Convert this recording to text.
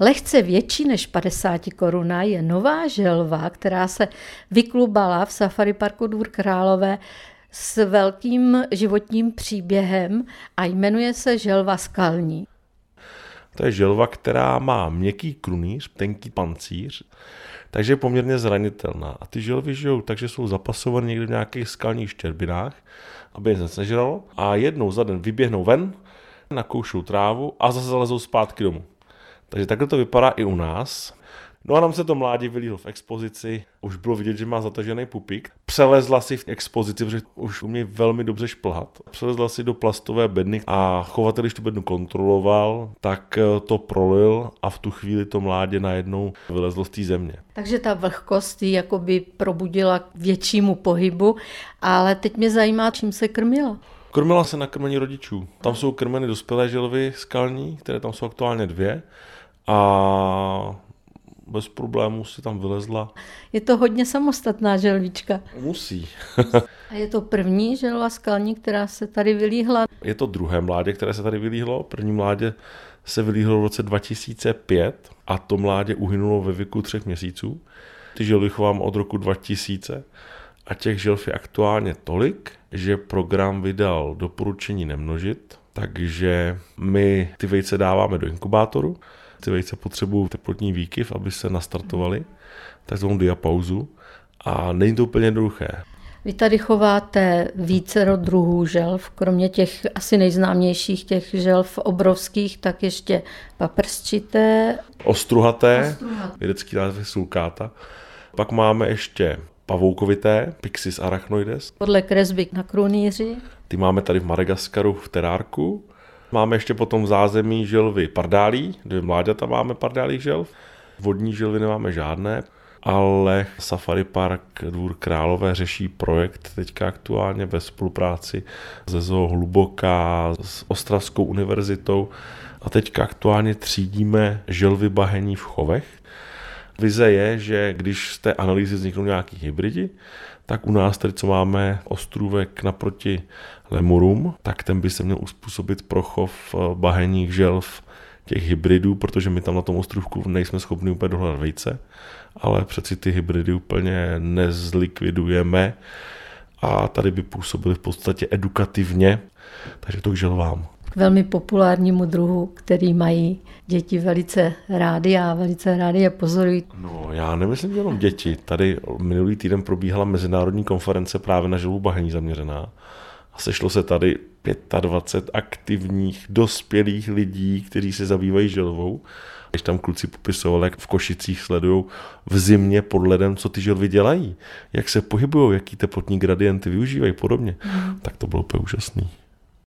Lehce větší než 50 koruna je nová želva, která se vyklubala v Safari Parku Dvůr Králové s velkým životním příběhem a jmenuje se želva skalní. To je želva, která má měkký krunýř, tenký pancíř, takže je poměrně zranitelná. A ty želvy žijou, takže jsou zapasované někde v nějakých skalních štěrbinách, aby je nesežralo. A jednou za den vyběhnou ven, nakoušou trávu a zase zalezou zpátky domů. Takže takhle to vypadá i u nás. No a nám se to mládě vylíhlo v expozici, už bylo vidět, že má zatažený pupík. Přelezla si v expozici, protože už umí velmi dobře šplhat. Přelezla si do plastové bedny a chovatel, když tu bednu kontroloval, tak eh, to prolil a v tu chvíli to mládě najednou vylezlo z té země. Takže ta vlhkost ji jakoby probudila k většímu pohybu, ale teď mě zajímá, čím se krmila. Krmila se na krmení rodičů. Tam jsou krmeny dospělé želvy skalní, které tam jsou aktuálně dvě. A bez problémů si tam vylezla. Je to hodně samostatná želvička. Musí. A je to první želva skalní, která se tady vylíhla? Je to druhé mládě, které se tady vylíhlo. První mládě se vylíhlo v roce 2005 a to mládě uhynulo ve věku třech měsíců. Ty želvy chovám od roku 2000 a těch želv je aktuálně tolik, že program vydal doporučení nemnožit, takže my ty vejce dáváme do inkubátoru. Ty vejce potřebují teplotní výkyv, aby se nastartovaly, takzvanou diapauzu. A není to úplně jednoduché. Vy tady chováte více druhů želv, kromě těch asi nejznámějších těch želv obrovských, tak ještě paprsčité. Ostruhaté, Ostruhaté. vědecký název je sulkáta. Pak máme ještě pavoukovité, Pixis arachnoides. Podle kresby na krunýři. Ty máme tady v Madagaskaru v terárku. Máme ještě potom v zázemí želvy pardálí, dvě mláďata máme pardálí želv. Vodní želvy nemáme žádné, ale Safari Park Dvůr Králové řeší projekt teďka aktuálně ve spolupráci se Zoo Hluboká, s Ostravskou univerzitou a teďka aktuálně třídíme želvy bahení v chovech. Vize je, že když z té analýzy vzniknou nějaký hybridi, tak u nás tady, co máme ostrůvek naproti lemurům, tak ten by se měl uspůsobit pro chov eh, bahenních želv těch hybridů, protože my tam na tom ostrůvku nejsme schopni úplně dohledat vejce, ale přeci ty hybridy úplně nezlikvidujeme a tady by působili v podstatě edukativně, takže to k želvám. K velmi populárnímu druhu, který mají děti velice rády a velice rádi je pozorují. No, já nemyslím jenom děti. Tady minulý týden probíhala mezinárodní konference právě na želvu bahení zaměřená. A sešlo se tady 25 aktivních, dospělých lidí, kteří se zabývají želvou. Když tam kluci popisovali, jak v Košicích sledují v zimě pod ledem, co ty želvy dělají, jak se pohybují, jaký teplotní gradienty využívají podobně, mm. tak to bylo úplně úžasný.